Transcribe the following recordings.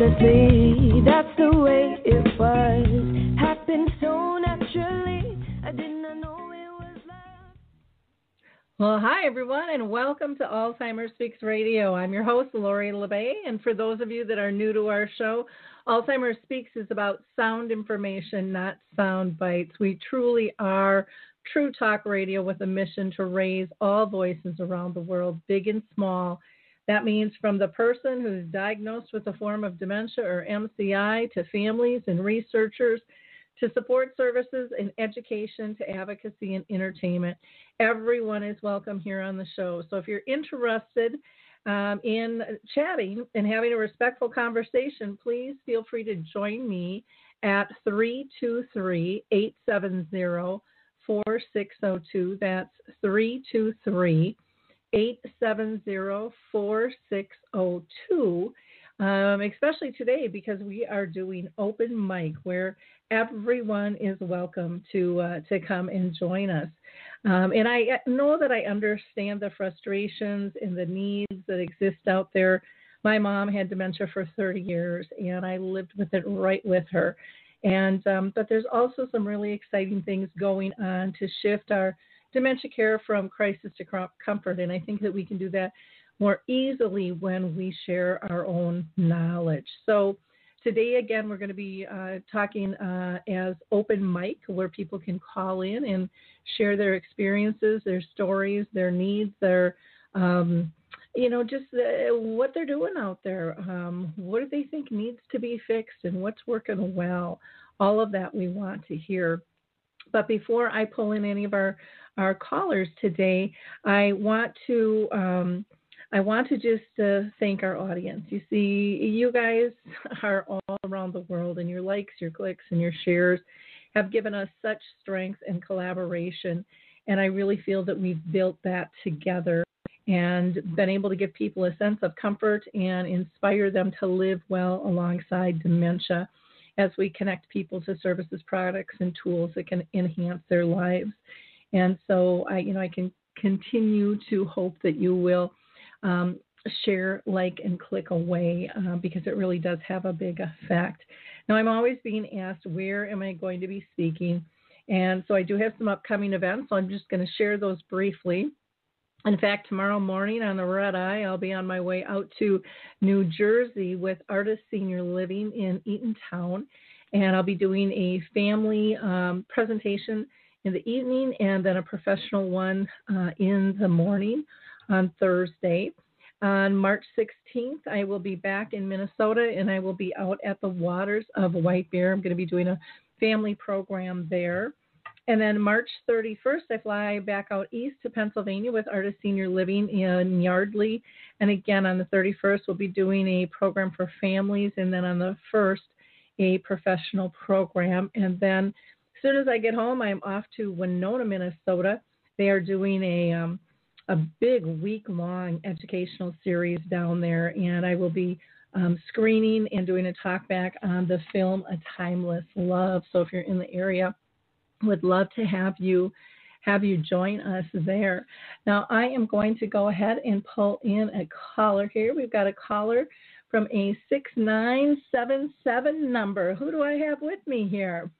Effortlessly, that's the way it was. Happened so naturally, I did not know it was love. Well, hi, everyone, and welcome to Alzheimer's Speaks Radio. I'm your host, Lori La Bey. And for those of you that are new to our show, Alzheimer's Speaks is about sound information, not sound bites. We truly are true talk radio with a mission to raise all voices around the world, big and small. That means from the person who's diagnosed with a form of dementia or MCI to families and researchers to support services and education to advocacy and entertainment. Everyone is welcome here on the show. So if you're interested um, in chatting and having a respectful conversation, please feel free to join me at 323 870 4602. That's 323 870 4602. Um, especially today because we are doing open mic where everyone is welcome to uh, to come and join us. Um, and I know that I understand the frustrations and the needs that exist out there. My mom had dementia for 30 years, and I lived with it right with her. And um, but there's also some really exciting things going on to shift our dementia care from crisis to comfort. And I think that we can do that more easily when we share our own knowledge. So today, again, we're going to be uh, talking uh, as open mic, where people can call in and share their experiences, their stories, their needs, their um, you know, just what they're doing out there. Um, what do they think needs to be fixed and what's working well? All of that we want to hear. But before I pull in any of our, our callers today, I want to um, I want to just uh, thank our audience. You see, you guys are all around the world, and your likes, your clicks, and your shares have given us such strength and collaboration. And I really feel that we've built that together and been able to give people a sense of comfort and inspire them to live well alongside dementia as we connect people to services, products, and tools that can enhance their lives. And so I, you know, I can continue to hope that you will um, share, like, and click away uh, because it really does have a big effect. Now, I'm always being asked, where am I going to be speaking? And so I do have some upcoming events, so I'm just going to share those briefly. In fact, tomorrow morning on the red eye, I'll be on my way out to New Jersey with Artis Senior Living in Eatontown. And I'll be doing a family um, presentation in the evening and then a professional one uh, in the morning on Thursday. On March 16th, I will be back in Minnesota and I will be out at the waters of White Bear. I'm going to be doing a family program there. And then March 31st, I fly back out east to Pennsylvania with Artis Senior Living in Yardley. And again, on the 31st, we'll be doing a program for families. And then on the 1st, a professional program. And then soon as I get home, I'm off to Winona, Minnesota. They are doing a um, a big week long educational series down there, and I will be um, screening and doing a talk back on the film A Timeless Love. So if you're in the area, would love to have you have you join us there. Now I am going to go ahead and pull in a caller here. We've got a caller from a 6977 number. Who do I have with me here?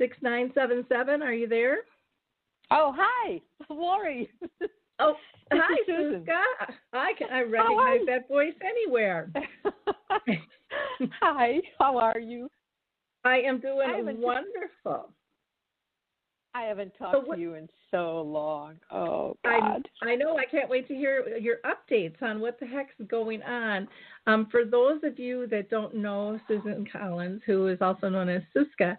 6977, are you there? Oh, hi, Lori. Oh, hi, Susan. Scott. I can I recognize that voice anywhere. hi, how are you? I am doing I wonderful. I haven't talked so what, to you in so long. Oh God! I, I know. I can't wait to hear your updates on what the heck's going on. Um, for those of you that don't know Susan Collins, who is also known as Suska,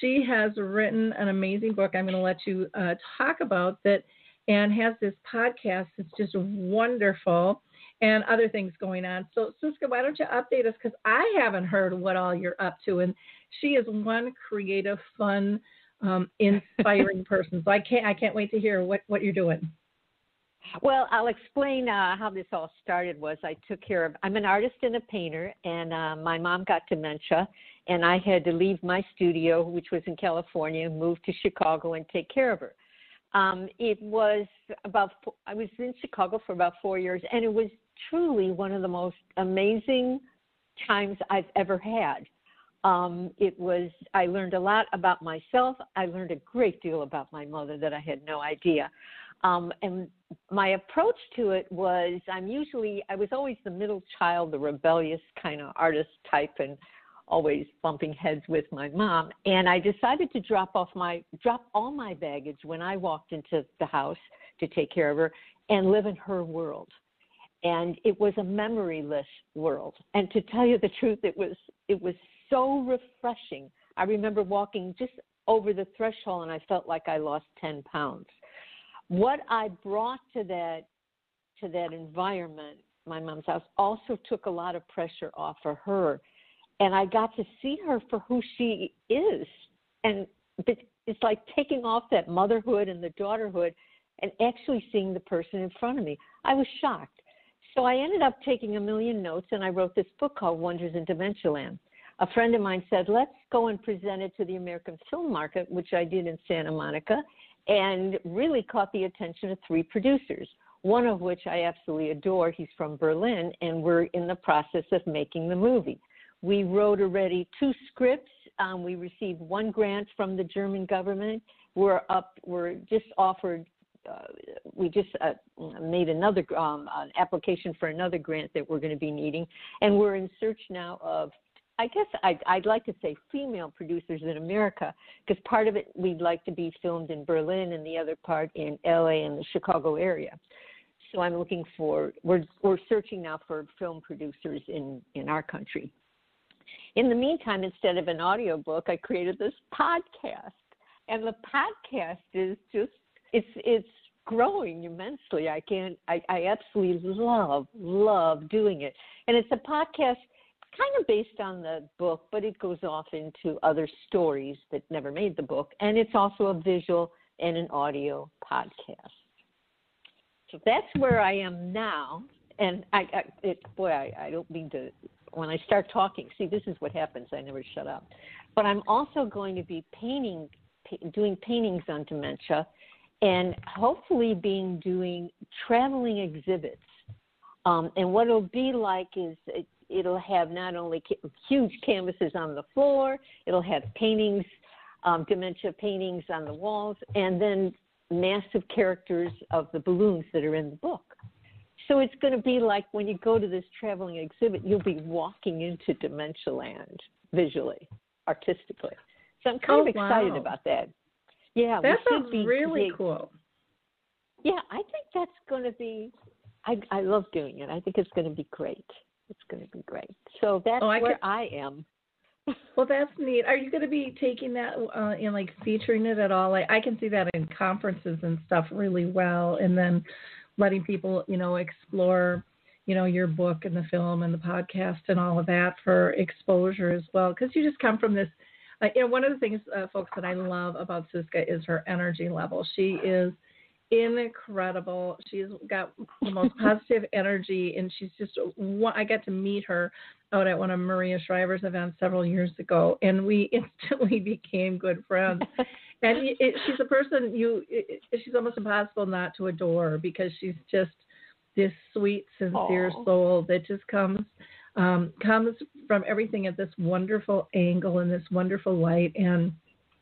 she has written an amazing book. I'm going to let you uh, talk about that, and has this podcast. It's just wonderful. and other things going on. So, Siska, why don't you update us? Because I haven't heard what all you're up to. And she is one creative, fun, um, inspiring person. So I can't I can't wait to hear what, what you're doing. Well, I'll explain uh, how this all started. Was I took care of? I'm an artist and a painter, and uh, my mom got dementia, and I had to leave my studio, which was in California, move to Chicago and take care of her. Um, it was about I was in Chicago for about four years, and it was truly one of the most amazing times I've ever had. Um, it was I learned a lot about myself. I learned a great deal about my mother that I had no idea. Um, and my approach to it was I'm usually I was always the middle child, the rebellious kind of artist type, and always bumping heads with my mom. And I decided to drop off my drop all my baggage when I walked into the house to take care of her and live in her world. And it was a memoryless world. And to tell you the truth, it was it was so refreshing. I remember walking just over the threshold and I felt like I lost 10 pounds. What I brought to that to that environment, my mom's house, also took a lot of pressure off of her and I got to see her for who she is. And it's like taking off that motherhood and the daughterhood and actually seeing the person in front of me. I was shocked. So I ended up taking a million notes and I wrote this book called Wonders in Dementialand. A friend of mine said, let's go and present it to the American film market, which I did in Santa Monica, and really caught the attention of three producers, one of which I absolutely adore. He's from Berlin, and we're in the process of making the movie. We wrote already two scripts. Um, we received one grant from the German government. We're up. We're just offered. Uh, we just uh, made another um, an application for another grant that we're going to be needing, and we're in search now of I guess I'd, I'd, like to say female producers in America, because part of it we'd like to be filmed in Berlin and the other part in LA and the Chicago area. So I'm looking for we're we're searching now for film producers in in our country in the meantime, instead of an audio book, I created this podcast. And the podcast is just it's it's growing immensely. I can't I, I absolutely love, love doing it. And it's a podcast kind of based on the book, but it goes off into other stories that never made the book. And it's also a visual and an audio podcast. So that's where I am now. And I, I it, boy, I, I don't mean to when I start talking, see, this is what happens. I never shut up. But I'm also going to be painting, doing paintings on dementia, and hopefully being doing traveling exhibits. Um, and what it'll be like is it, it'll have not only ca- huge canvases on the floor, it'll have paintings, um, dementia paintings on the walls, and then massive characters of the balloons that are in the book. So it's going to be like when you go to this traveling exhibit, you'll be walking into Dementia Land visually, artistically. So I'm kind oh, of excited wow. about that. Yeah, that sounds be, really cool. Yeah, I think that's going to be. I I love doing it. I think it's going to be great. It's going to be great. So that's oh, I where can... I am. well, that's neat. Are you going to be taking that uh, and like featuring it at all? Like I can see that in conferences and stuff really well, and then letting people, you know, explore, you know, your book and the film and the podcast and all of that for exposure as well. Because you just come from this. Uh, you know, one of the things, uh, folks, that I love about Siska is her energy level. She is incredible. She's got the most positive energy, and she's just. I got to meet her out at one of Maria Shriver's events several years ago, and we instantly became good friends. and it, she's a person you. It, she's almost impossible not to adore because she's just this sweet, sincere Aww. soul that just comes um, comes from everything at this wonderful angle and this wonderful light. And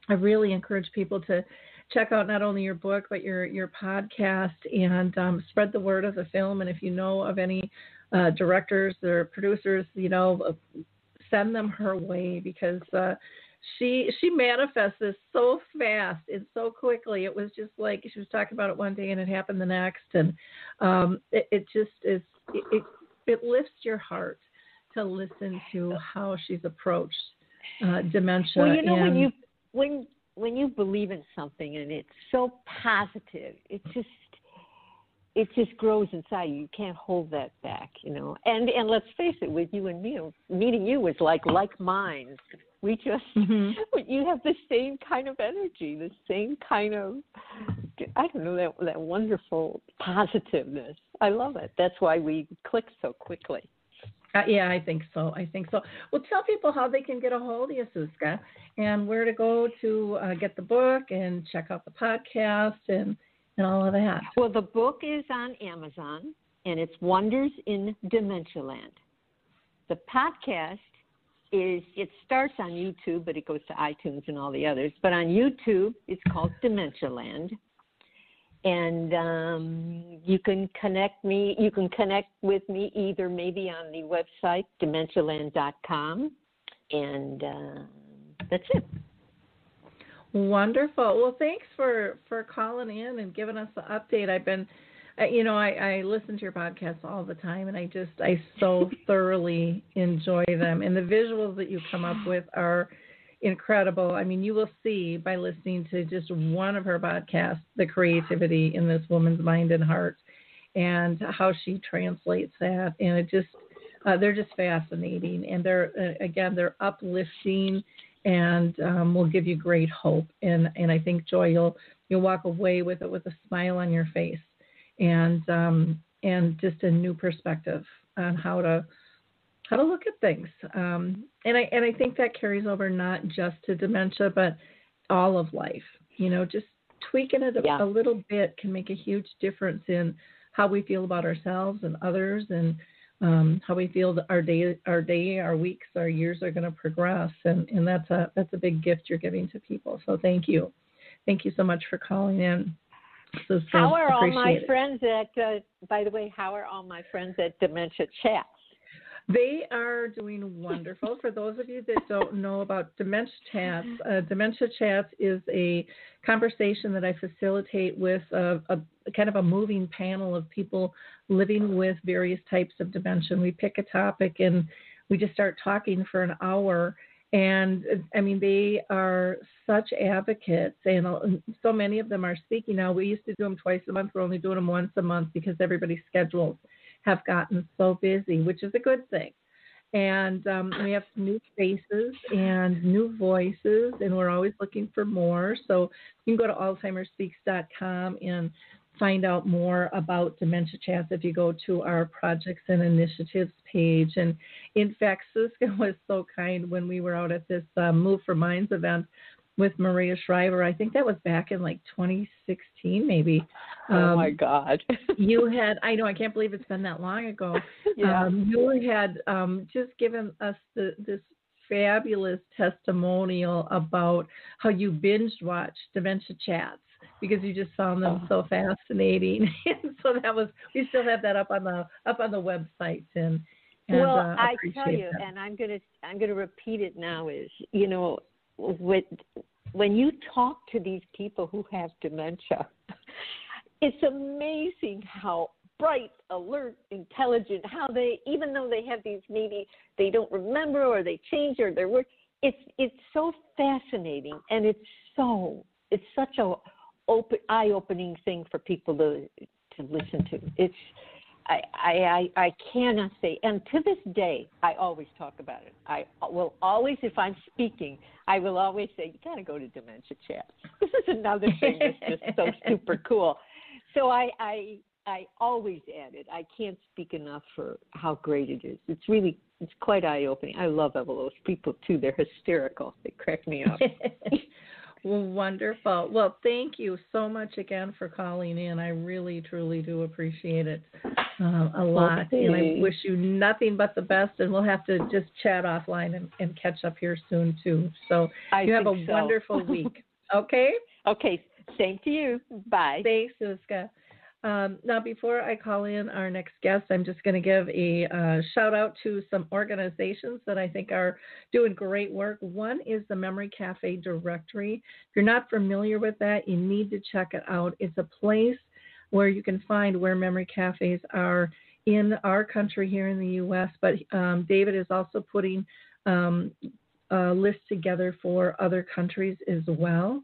I really encourage people to check out not only your book but your your podcast and um, spread the word of the film. And if you know of any uh, directors or producers, you know, send them her way because uh, she she manifests this so fast and so quickly. It was just like she was talking about it one day and it happened the next, and um, it, it just is it, it, it lifts your heart to listen to how she's approached uh, dementia. Well, you know and, when you when when you believe in something and it's so positive, it just it just grows inside you. You can't hold that back, you know. And and let's face it, with you and me, meeting you was like like minds. We just mm-hmm. you have the same kind of energy, the same kind of I don't know that that wonderful positiveness. I love it. That's why we click so quickly. Uh, yeah, I think so. I think so. Well, tell people how they can get a hold of you, Suska, and where to go to uh, get the book and check out the podcast and and all of that. Well, the book is on Amazon, and it's Wonders in Dementia Land. The podcast is it starts on YouTube, but it goes to iTunes and all the others. But on YouTube, it's called Dementia Land, and um, you can connect me. You can connect with me either maybe on the website dementialand.com, and uh, that's it. Wonderful. Well, thanks for for calling in and giving us the update. I've been, you know, I, I listen to your podcasts all the time, and I just I so thoroughly enjoy them. And the visuals that you come up with are incredible. I mean, you will see by listening to just one of her podcasts the creativity in this woman's mind and heart, and how she translates that. And it just uh, they're just fascinating, and they're uh, again they're uplifting and um, will give you great hope. And and I think Joy, you'll you'll walk away with it with a smile on your face, and um, and just a new perspective on how to how to look at things. Um, and I and I think that carries over not just to dementia, but all of life. You know, just tweaking it a, yeah. a little bit can make a huge difference in how we feel about ourselves and others and um, how we feel that our day, our day, our weeks, our years are going to progress, and, and that's a that's a big gift you're giving to people. So thank you, thank you so much for calling in. So, so how are all my it. friends at? Uh, by the way, how are all my friends at Dementia Chat? They are doing wonderful. For those of you that don't know about Dementia Chats, uh, Dementia Chats is a conversation that I facilitate with a, a, kind of a moving panel of people living with various types of dementia. We pick a topic and we just start talking for an hour. And I mean, they are such advocates, and so many of them are speaking now. We used to do them twice a month. We're only doing them once a month because everybody's schedules have gotten so busy, which is a good thing. And um, we have new faces and new voices, and we're always looking for more. So you can go to AlzheimerSpeaks.com and find out more about Dementia Chats if you go to our projects and initiatives page. And in fact, Suska was so kind when we were out at this uh, Move for Minds event with Maria Shriver. I think that was back in like 2016, maybe. Um, oh my um, God! you had, I know, I can't believe it's been that long ago. yeah. Um, you had um, just given us the, this fabulous testimonial about how you binge watched Dementia Chats because you just found them so fascinating. and so that was we still have that up on the up on the website and. and well, uh, I tell you, that. and I'm gonna I'm gonna repeat it now. Is you know with, when you talk to these people who have dementia, it's amazing how bright, alert, intelligent, how they, even though they have these maybe they don't remember or they change or their work, it's it's so fascinating and it's so it's such a open eye-opening thing for people to to listen to. It's I, I, I cannot say, and to this day, I always talk about it. I will always, if I'm speaking, I will always say, you got to go to Dementia Chat. This is another thing that's just so super cool. So I, I, I always add it. I can't speak enough for how great it is. It's really, it's quite eye opening. I love all those people too. They're hysterical. They crack me up. Well, wonderful. Well, thank you so much again for calling in. I really, truly do appreciate it uh, a lot. Okay. And I wish you nothing but the best. And we'll have to just chat offline and, and catch up here soon, too. So I you have a so. wonderful week. Okay? Okay. Same to you. Bye. Thanks, Suska. Um, now, before I call in our next guest, I'm just going to give a uh, shout out to some organizations that I think are doing great work. One is the Memory Cafe Directory. If you're not familiar with that, you need to check it out. It's a place where you can find where memory cafes are in our country here in the U.S., but um, David is also putting um, a list together for other countries as well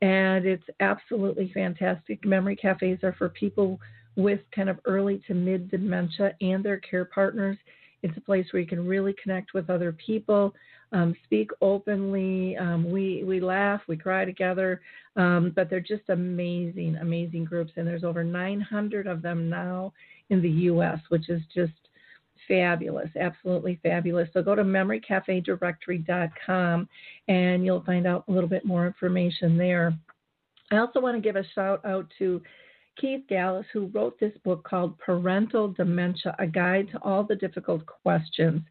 and it's absolutely fantastic. Memory cafes are for people with kind of early to mid dementia and their care partners. It's a place where you can really connect with other people, um, speak openly. Um, we we laugh, we cry together, um, but they're just amazing, amazing groups. And there's over 900 of them now in the U.S., which is just fabulous, absolutely fabulous. So go to memorycafedirectory.com and you'll find out a little bit more information there. I also want to give a shout out to Keith Gallus, who wrote this book called Parental Dementia A Guide to All the Difficult Questions.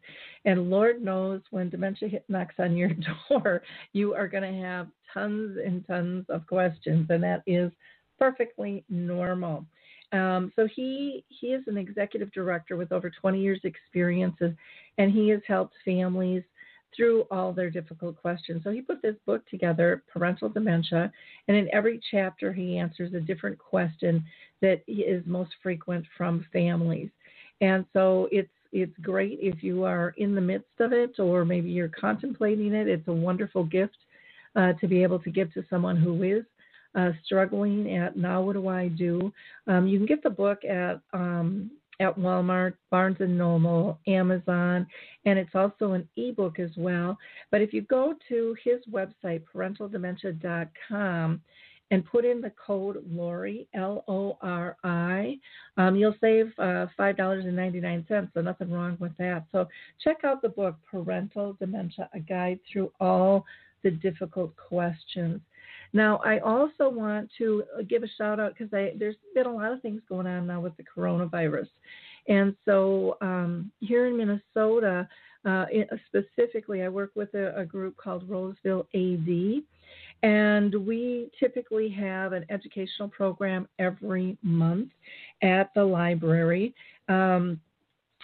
And Lord knows when dementia hit, knocks on your door, you are going to have tons and tons of questions, and that is perfectly normal. Um, so he he is an executive director with over 20 years experiences, and he has helped families through all their difficult questions. So he put this book together, Parental Dementia, and in every chapter he answers a different question that is most frequent from families. And so it's it's great if you are in the midst of it or maybe you're contemplating it. It's a wonderful gift uh, to be able to give to someone who is uh, struggling at now what do I do? Um, you can get the book at um, at Walmart, Barnes and Noble, Amazon, and it's also an ebook as well. But if you go to his website, parentaldementia.com, and put in the code Lori L O R I, um, you'll save uh, five dollars and ninety nine cents. So nothing wrong with that. So check out the book Parental Dementia: A Guide Through All the Difficult Questions. Now, I also want to give a shout out because there's been a lot of things going on now with the coronavirus. And so um, here in Minnesota, uh, specifically, I work with a, a, group called Roseville AD. And we typically have an educational program every month at the library. Um,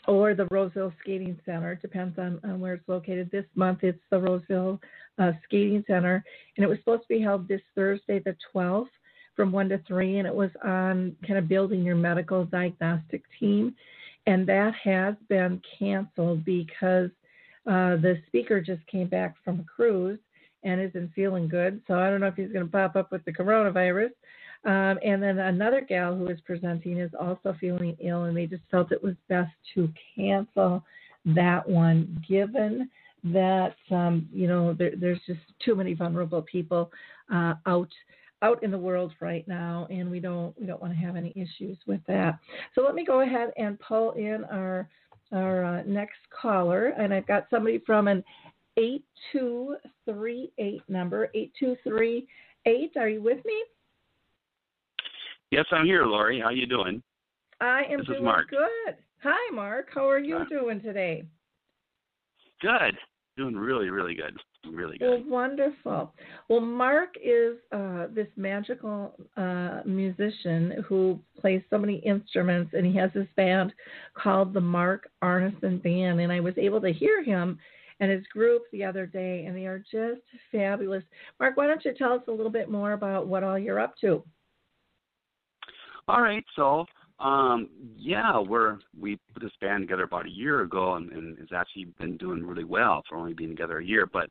or the Roseville Skating Center. Depends on, on where it's located. This month it's the Roseville uh, Skating Center, and it was supposed to be held this Thursday, the 12th, from 1 to 3, and it was on kind of building your medical diagnostic team. And that has been canceled because uh, the speaker just came back from a cruise and isn't feeling good. So I don't know if he's going to pop up with the coronavirus. Um, and then another gal who is presenting is also feeling ill, and they just felt it was best to cancel that one, given that um, you know there, there's just too many vulnerable people uh, out out in the world right now, and we don't we don't want to have any issues with that. So let me go ahead and pull in our our uh, next caller, and I've got somebody from an eight two three eight number eight two three eight. Are you with me? Yes, I'm here, Lori. How you doing? I am this doing Mark. good. Hi, Mark. How are you uh, doing today? Good. Doing really, really good. Really good. Well, wonderful. Well, Mark is uh, this magical uh, musician who plays so many instruments, and he has this band called the Mark Arneson Band. And I was able to hear him and his group the other day, and they are just fabulous. Mark, why don't you tell us a little bit more about what all you're up to? All right, so um, yeah, we're we put this band together about a year ago, and, and it's actually been doing really well for only being together a year. But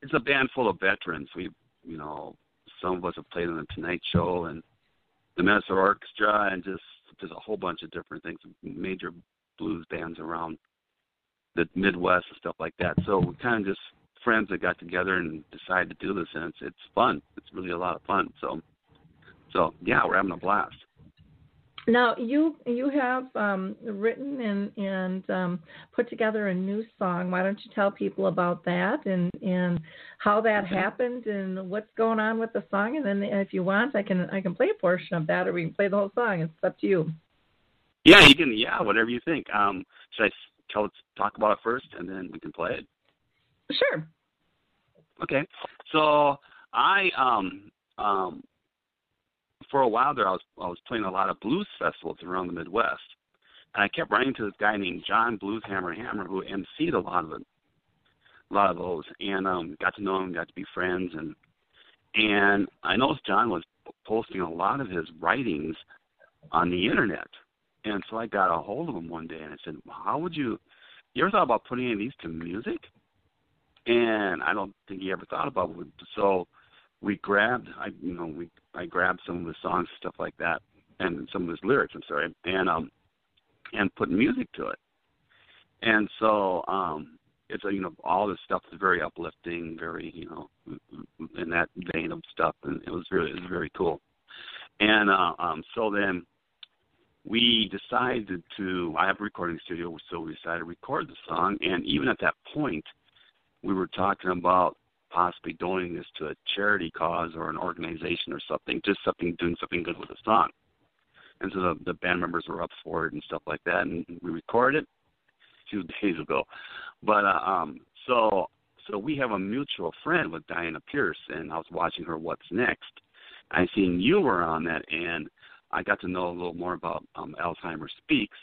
it's a band full of veterans. We, you know, some of us have played on the Tonight Show and the Minnesota Orchestra, and just just a whole bunch of different things, major blues bands around the Midwest and stuff like that. So we kind of just friends that got together and decided to do this, and it's it's fun. It's really a lot of fun. So, so yeah, we're having a blast. Now you you have um, written and and um, put together a new song. Why don't you tell people about that and and how that happened and what's going on with the song? And then if you want, I can I can play a portion of that, or we can play the whole song. It's up to you. Yeah, you can. Yeah, whatever you think. Um, should I tell talk about it first, and then we can play it? Sure. Okay. So I um um for a while there, I was I was playing a lot of blues festivals around the Midwest, and I kept running to this guy named John Blues Hammer Hammer who emceed a lot of it, a lot of those, and um, got to know him, got to be friends, and and I noticed John was posting a lot of his writings on the internet, and so I got a hold of him one day and I said, "How would you? You ever thought about putting any of these to music?" And I don't think he ever thought about it. So we grabbed I you know we I grabbed some of his songs and stuff like that and some of his lyrics. I'm sorry, and um, and put music to it. And so um, it's a, you know all this stuff is very uplifting, very you know in that vein of stuff, and it was really it was very cool. And uh, um, so then we decided to. I have a recording studio, so we decided to record the song. And even at that point, we were talking about possibly doing this to a charity cause or an organization or something, just something doing something good with the song. And so the, the band members were up for it and stuff like that, and we recorded it a few days ago. But uh, um, so so we have a mutual friend with Diana Pierce, and I was watching her What's Next. I seen you were on that, and I got to know a little more about um, Alzheimer's Speaks.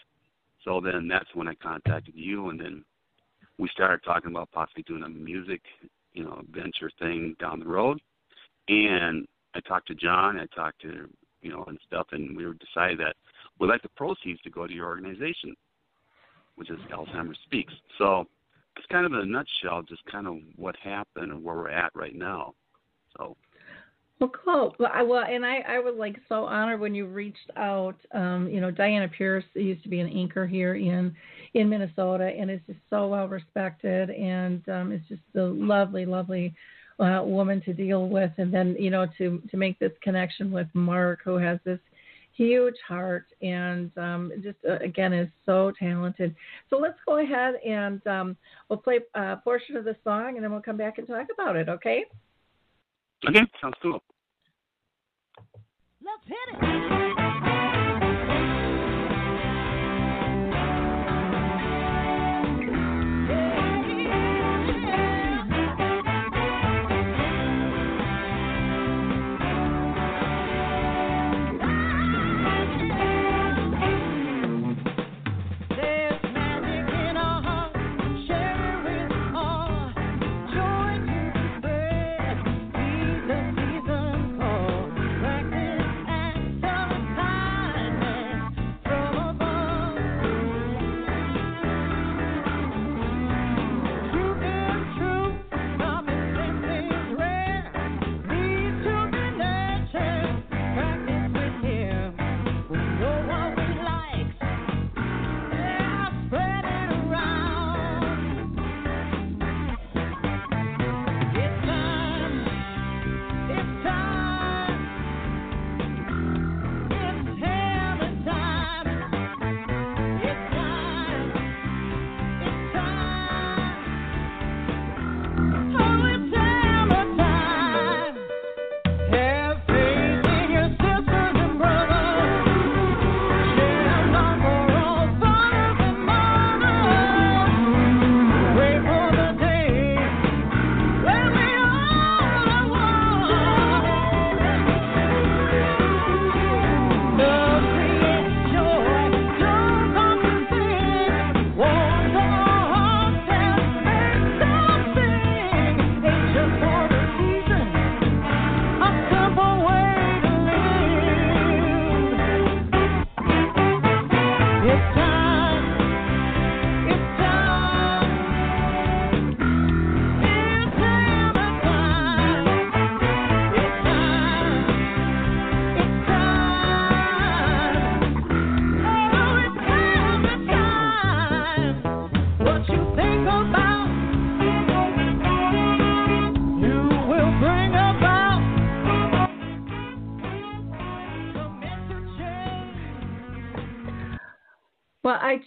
So then that's when I contacted you, and then we started talking about possibly doing a music, you know, venture thing down the road. And I talked to John, I talked to, you know, and stuff, and we decided that we'd like the proceeds to go to your organization, which is Alzheimer's Speaks. So it's kind of in a nutshell, just kind of what happened and where we're at right now. So well, cool. Well, I, well, and I, I was like so honored when you reached out. Um, you know, Diana Pierce used to be an anchor here in in Minnesota, and is just so well respected, and um, is just a lovely, lovely uh, woman to deal with. And then, you know, to to make this connection with Mark, who has this huge heart and um, just uh, again is so talented. So let's go ahead and um, we'll play a portion of the song, and then we'll come back and talk about it. Okay? Okay, sounds cool. Let's hit it.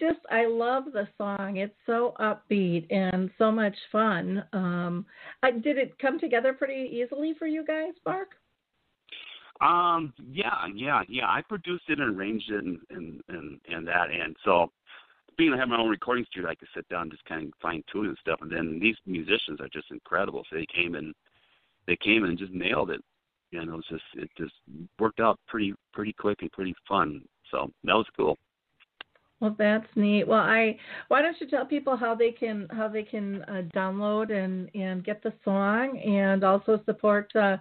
Just I love the song. It's so upbeat and so much fun. Um, I, did it come together pretty easily for you guys, Mark? Um, yeah, yeah, yeah. I produced it and arranged it and and and, and that, and so being I have my own recording studio, I could sit down and just kind of fine tune and stuff. And then these musicians are just incredible. So they came and they came and just nailed it. And it was just it just worked out pretty pretty quick and pretty fun. So that was cool. Well, that's neat. Well, I why don't you tell people how they can how they can uh, download and and get the song and also support uh,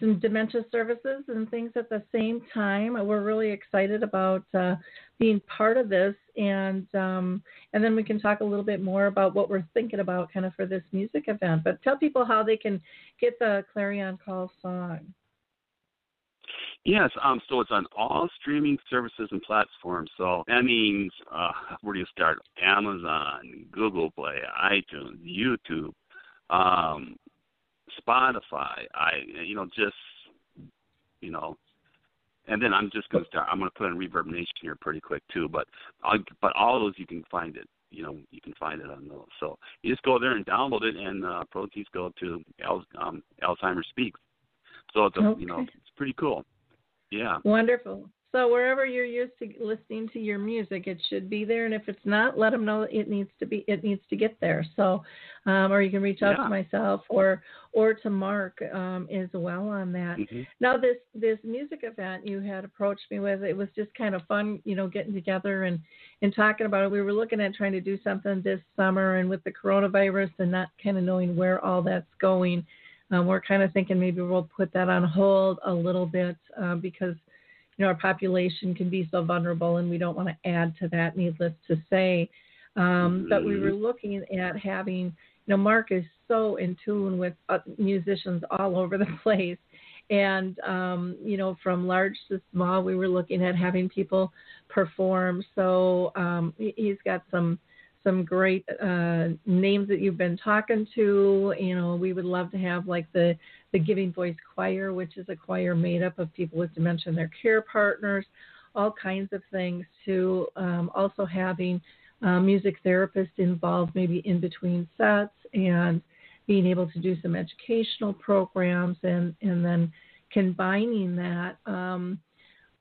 some dementia services and things at the same time. We're really excited about uh, being part of this, and um, and then we can talk a little bit more about what we're thinking about kind of for this music event. But tell people how they can get the Clarion Call song. Yes, um, so it's on all streaming services and platforms. So that means uh, where do you start? Amazon, Google Play, iTunes, YouTube, um, Spotify. I, you know, just you know, and then I'm just going to start. I'm going to put in Reverb Nation here pretty quick too. But I'll, but all those you can find it. You know, you can find it on those. So you just go there and download it, and uh, proceeds go to Al, um, Alzheimer's Speaks. So it's a, okay. you know it's pretty cool. Yeah. Wonderful. So wherever you're used to listening to your music, it should be there. And if it's not, let them know it needs to be. It needs to get there. So, um, or you can reach out Yeah. to myself or or to Mark um, as well on that. hmm Now this this music event you had approached me with, it was just kind of fun, you know, getting together and and talking about it. We were looking at trying to do something this summer, and with the coronavirus and not kind of knowing where all that's going, um, we're kind of thinking maybe we'll put that on hold a little bit uh, because you know our population can be so vulnerable, and we don't want to add to that. Needless to say, um, but we were looking at having. You know, Mark is so in tune with uh, musicians all over the place, and um, you know, from large to small, we were looking at having people perform. So um, he- he's got some some great uh, names that you've been talking to. You know, we would love to have like the the Giving Voice Choir, which is a choir made up of people with dementia and their care partners, all kinds of things. To um, also having uh, music therapists involved, maybe in between sets, and being able to do some educational programs, and and then combining that. Um,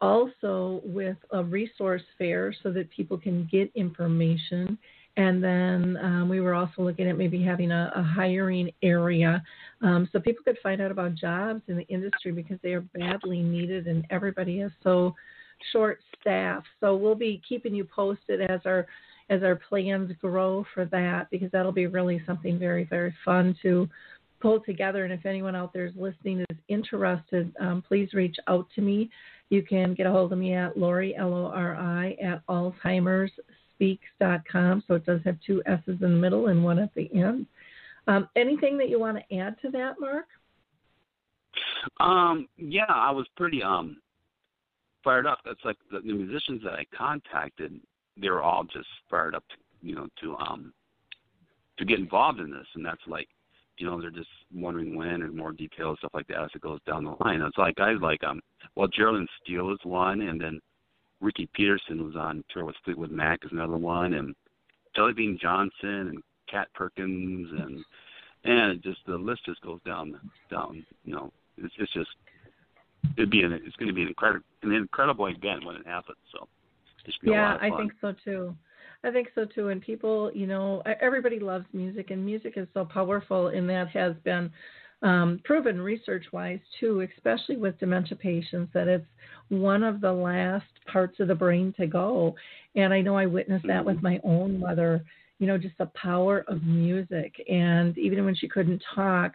also with a resource fair so that people can get information. And then um, we were also looking at maybe having a, a hiring area um, so people could find out about jobs in the industry because they are badly needed and everybody is so short staffed. So we'll be keeping you posted as our as our plans grow for that because that'll be really something very very fun to pull together. And if anyone out there is listening is interested, um, please reach out to me. You can get a hold of me at Lori, L O R I, at alzheimersspeaks.com. So it does have two S's in the middle and one at the end. Um, anything that you want to add to that, Mark? Um, yeah, I was pretty um fired up. That's like the, the musicians that I contacted, they were all just fired up, to, you know, to um to get involved in this, and that's like, you know, they're just wondering when and more details stuff like that as it goes down the line. It's like guys like um, well, Geraldine Steele is one, and then Ricky Peterson was on tour with Fleetwood Mac is another one, and Jelly Bean Johnson and Cat Perkins and and just the list just goes down down. You know, it's it's just it'd be an it's going to be an incredible an incredible event when it happens. So it should be a yeah, lot of I think so too. I think so too. And people, you know, everybody loves music, and music is so powerful, and that has been um, proven research wise too, especially with dementia patients, that it's one of the last parts of the brain to go. And I know I witnessed that with my own mother, you know, just the power of music. And even when she couldn't talk,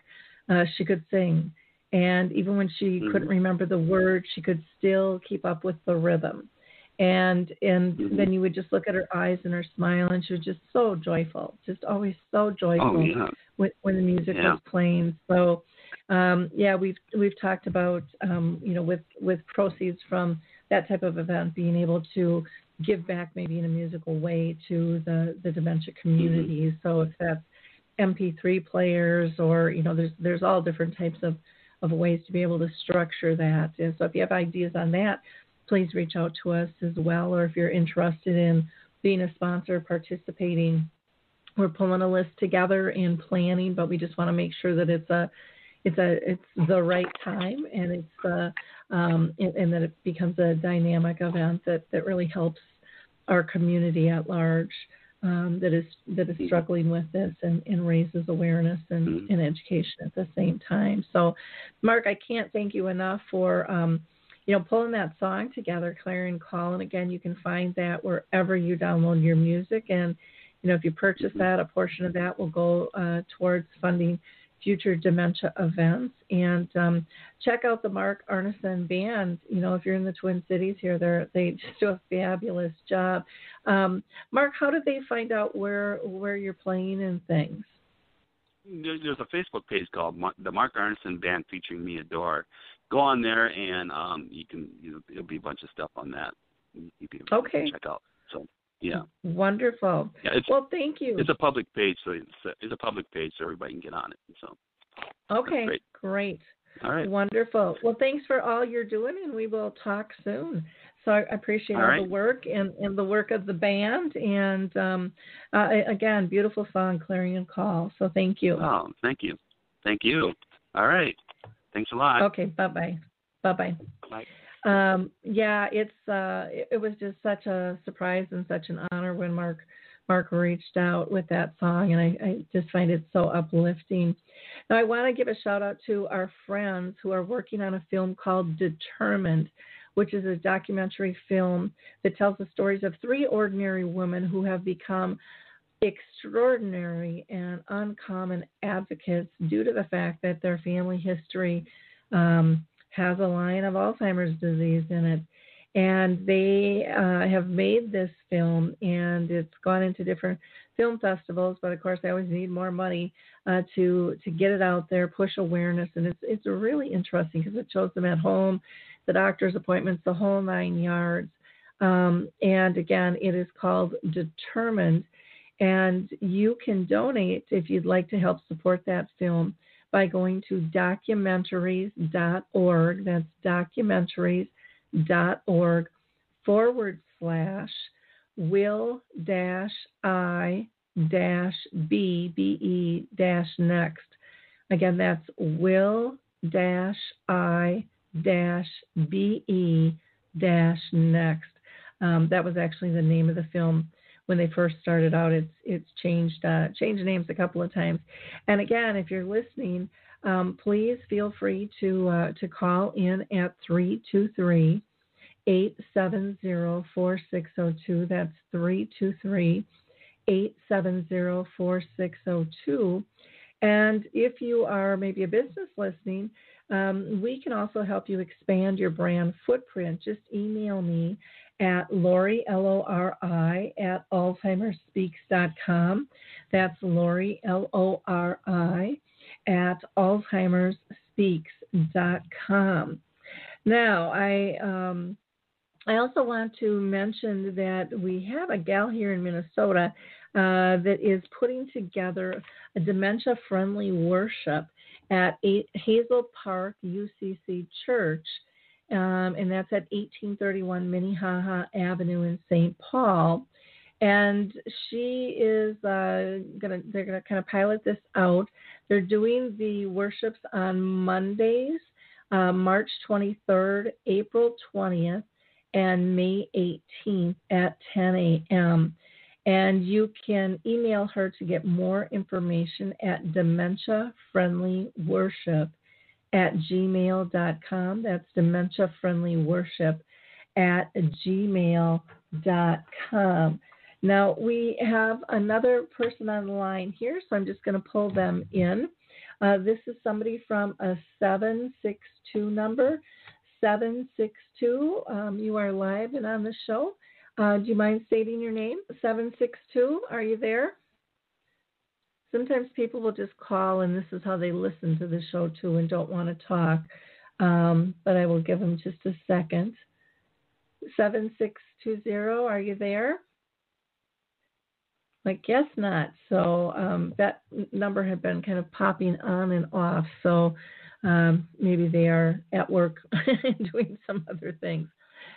uh, she could sing. And even when she couldn't remember the words, she could still keep up with the rhythm. And and Mhm. then you would just look at her eyes and her smile, and she was just so joyful, just always so joyful Oh yeah. when, when the music Yeah. was playing. So, um, yeah, we've we've talked about um, you know with with proceeds from that type of event being able to give back maybe in a musical way to the the dementia community. So if that's MP3 players or you know there's there's all different types of of ways to be able to structure that. And so if you have ideas on that, please reach out to us as well. Or if you're interested in being a sponsor, participating, we're pulling a list together and planning, but we just want to make sure that it's a it's a it's the right time and it's uh, um, and, and that it becomes a dynamic event that that really helps our community at large um, that is that is struggling with this and, and raises awareness and, Mhm. and education at the same time. So, Mark, I can't thank you enough for um, you know pulling that song together, Clarion Call. And again, you can find that wherever you download your music. And you know, if you purchase that, a portion of that will go uh, towards funding future dementia events. And um, check out the Mark Arneson Band. You know, if you're in the Twin Cities here, they they just do a fabulous job. Um, Mark, how did they find out where where you're playing and things? There's a Facebook page called the Mark Arneson Band featuring Mia Dore, go on there and um, you can you, there'll be a bunch of stuff on that. You can okay. check out. So yeah. Wonderful. Yeah, well, thank you. It's a public page, so it's a, it's a public page, so everybody can get on it. So. Okay. Great. great. All right. Wonderful. Well, thanks for all you're doing, and we will talk soon. So I appreciate all, all right. the work and, and the work of the band. And um, uh, again, beautiful song, Clarion Call. So thank you. Oh, thank you. Thank you. All right. Thanks a lot. Okay. Bye bye. Bye bye. Bye. Um, yeah, it's uh, it, it was just such a surprise and such an honor when Mark Mark reached out with that song, and I, I just find it so uplifting. Now, I want to give a shout out to our friends who are working on a film called Determined, which is a documentary film that tells the stories of three ordinary women who have become extraordinary and uncommon advocates due to the fact that their family history um, has a line of Alzheimer's disease in it. And they uh, have made this film, and it's gone into different film festivals. But of course, they always need more money uh, to to get it out there, push awareness, and it's it's really interesting because it shows them at home, the doctor's appointments, the whole nine yards. Um, and again, it is called Determined, and you can donate if you'd like to help support that film by going to documentaries.org. That's documentaries.org forward slash will dash I dash B B E dash next. Again, that's will dash I dash B E dash next. Um, that was actually the name of the film when they first started out. It's it's changed uh, changed names a couple of times. And again, if you're listening, um, please feel free to uh, to call in at 323 870 4602. That's 323 870 4602. And if you are maybe a business listening, um, we can also help you expand your brand footprint. Just email me at Lori, L O R I, at AlzheimersSpeaks.com. That's Lori, L O R I, at AlzheimersSpeaks.com. Now, I. Um, I also want to mention that we have a gal here in Minnesota uh, that is putting together a dementia friendly worship at Hazel Park UCC Church um, and that's at 1831 Minnehaha Avenue in St. Paul. And she is uh, gonna they're gonna kind of pilot this out. They're doing the worships on Mondays, uh, March 23rd, April 20th, and May 18th at 10 a.m. And you can email her to get more information at dementia friendly worship at gmail.com. That's dementia friendly worship at gmail.com. Now we have another person on the line here, so I'm just going to pull them in. Uh, this is somebody from a 762 number. 762, um, you are live and on the show. Uh, do you mind stating your name? 762, are you there? sometimes people will just call and this is how they listen to the show too and don't want to talk. Um, but I will give them just a second. 7620, are you there? I guess not. So um, that number had been kind of popping on and off. So um, maybe they are at work doing some other things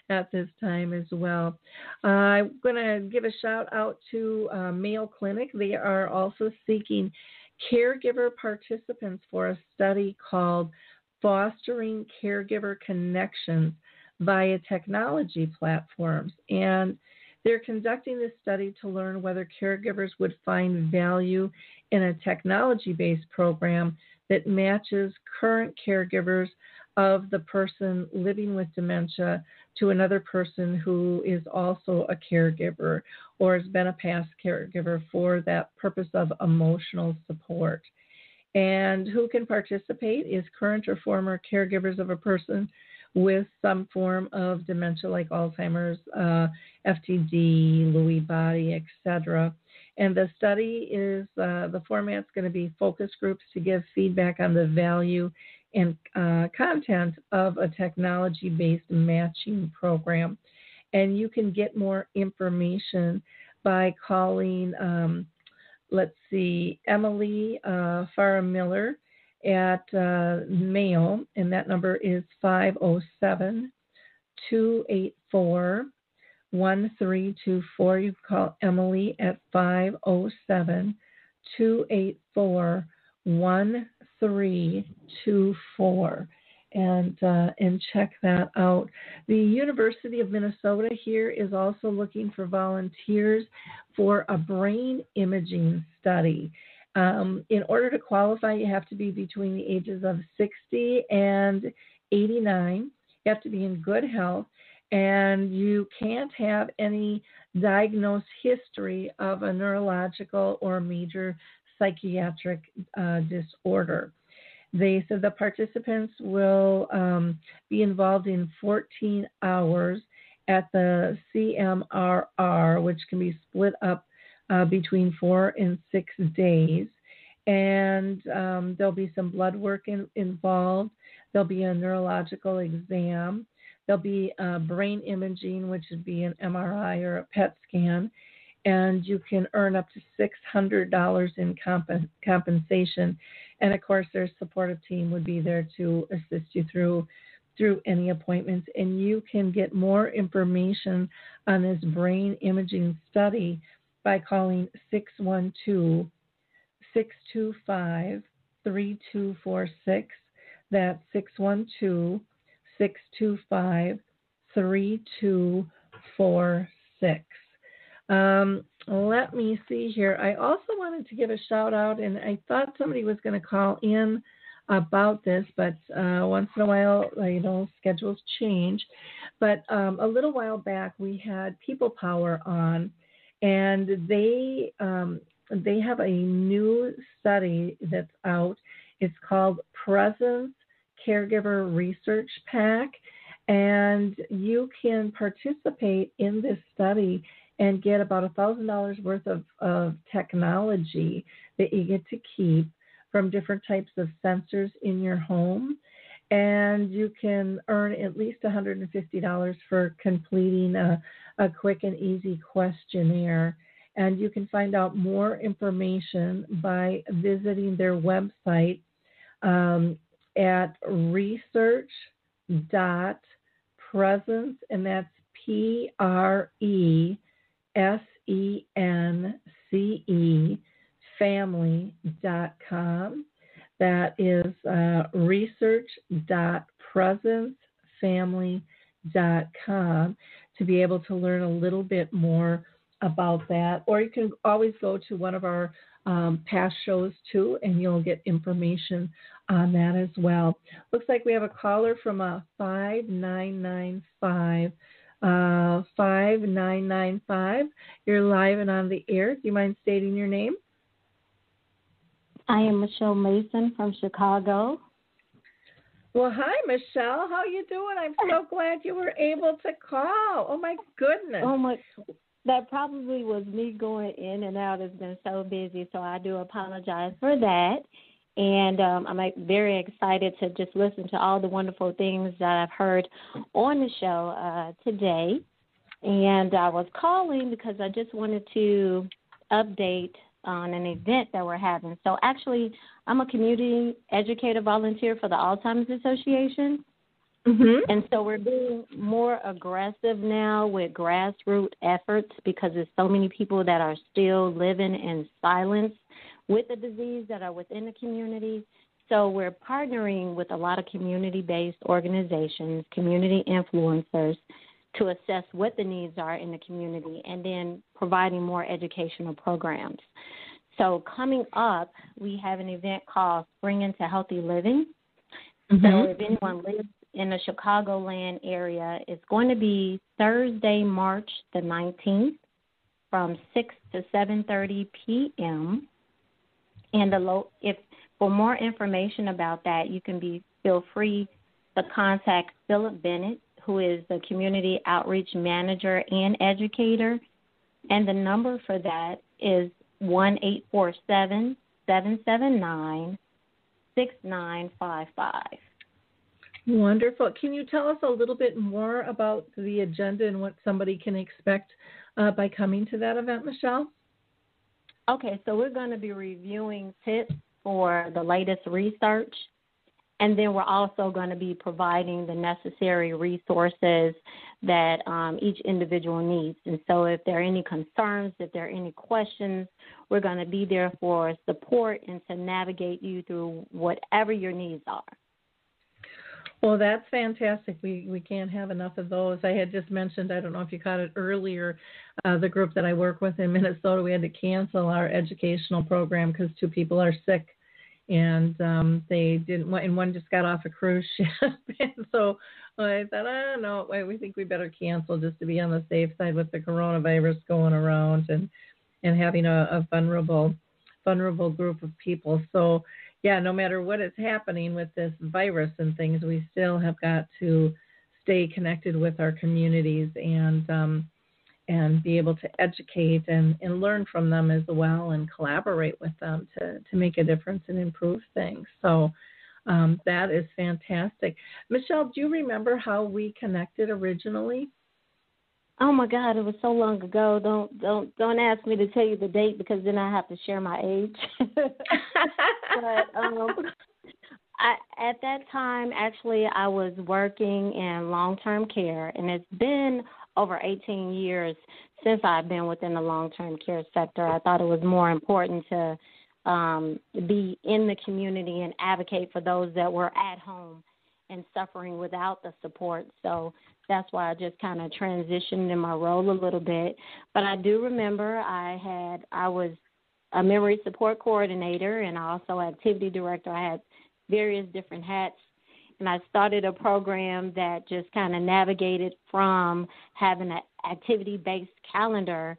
at this time as well. Uh, I'm going to give a shout out to uh, Mayo Clinic. They are also seeking caregiver participants for a study called Fostering Caregiver Connections via Technology Platforms. And they're conducting this study to learn whether caregivers would find value in a technology based program that matches current caregivers of the person living with dementia to another person who is also a caregiver or has been a past caregiver for that purpose of emotional support. And who can participate is current or former caregivers of a person with some form of dementia like Alzheimer's, uh, FTD, Lewy body, etc. And the study is uh, the format's going to be focus groups to give feedback on the value and uh, content of a technology based matching program. And you can get more information by calling, um, let's see, Emily uh, Farah Miller at uh, Mayo, and that number is 507 284 1324. You call Emily at 507 284 1324 and uh, and check that out. The University of Minnesota here is also looking for volunteers for a brain imaging study. Um, in order to qualify, you have to be between the ages of 60 and 89. You have to be in good health, and you can't have any diagnosed history of a neurological or major psychiatric uh, disorder. They said the participants will um, be involved in 14 hours at the CMRR, which can be split up uh, between four and six days. And um, there'll be some blood work in, involved. There'll be a neurological exam. There'll be uh, brain imaging, which would be an MRI or a PET scan. And you can earn up to $600 in comp- compensation and of course, their supportive team would be there to assist you through through any appointments. And you can get more information on this brain imaging study by calling 612 625 3246. That's 612 625 3246. Um, let me see here. I also wanted to give a shout out, and I thought somebody was going to call in about this, but uh, once in a while, uh, you know, schedules change. But um, a little while back, we had People Power on, and they um, they have a new study that's out. It's called Presence Caregiver Research Pack, and you can participate in this study and get about a thousand dollars worth of, of technology that you get to keep from different types of sensors in your home and you can earn at least $150 for completing a, a quick and easy questionnaire. And you can find out more information by visiting their website um, at research.presence, and that's P R E S E N C E family.com. That is uh, research.presencefamily.com to be able to learn a little bit more about that. Or you can always go to one of our um, past shows too, and you'll get information on that as well. Looks like we have a caller from a 5995 uh, 5995. You're live and on the air. Do you mind stating your name? I am Michelle Mason from Chicago. Well, hi, Michelle. How you doing? I'm so glad you were able to call. Oh, my goodness. Oh, my. That probably was me going in and out. It's been so busy, so I do apologize for that. And um, I'm very excited to just listen to all the wonderful things that I've heard on the show uh, today. And I was calling because I just wanted to update on an event that we're having. So, actually, I'm a community educator volunteer for the Alzheimer's Association. Mm-hmm. And so we're being more aggressive now with grassroots efforts because there's so many people that are still living in silence with the disease that are within the community. So we're partnering with a lot of community based organizations, community influencers to assess what the needs are in the community and then providing more educational programs. So coming up, we have an event called Spring into Healthy Living. Mm-hmm. So if anyone lives in the Chicagoland area, it's going to be Thursday, March the 19th from 6 to 7:30 p.m. And the low, if for more information about that, you can be feel free to contact Philip Bennett, who is the community outreach manager and educator. And the number for that is one eight four seven seven seven nine 6955. Wonderful. Can you tell us a little bit more about the agenda and what somebody can expect uh, by coming to that event, Michelle? Okay, so we're going to be reviewing tips for the latest research, and then we're also going to be providing the necessary resources that um, each individual needs. And so, if there are any concerns, if there are any questions, we're going to be there for support and to navigate you through whatever your needs are. Well, that's fantastic. We we can't have enough of those. I had just mentioned, I don't know if you caught it earlier, uh, the group that I work with in Minnesota, we had to cancel our educational program because two people are sick, and um, they didn't. And one just got off a cruise ship, and so I thought, I don't know, we think we better cancel just to be on the safe side with the coronavirus going around and and having a, a vulnerable vulnerable group of people. So yeah, no matter what is happening with this virus and things, we still have got to stay connected with our communities and um, and be able to educate and, and learn from them as well and collaborate with them to, to make a difference and improve things. So um, that is fantastic. Michelle, do you remember how we connected originally? Oh my God, it was so long ago. Don't don't don't ask me to tell you the date because then I have to share my age. but um I at that time actually I was working in long term care and it's been over 18 years since I've been within the long term care sector. I thought it was more important to um be in the community and advocate for those that were at home and suffering without the support. So that's why I just kind of transitioned in my role a little bit. But I do remember I had I was a memory support coordinator and also activity director. I had various different hats and I started a program that just kind of navigated from having an activity based calendar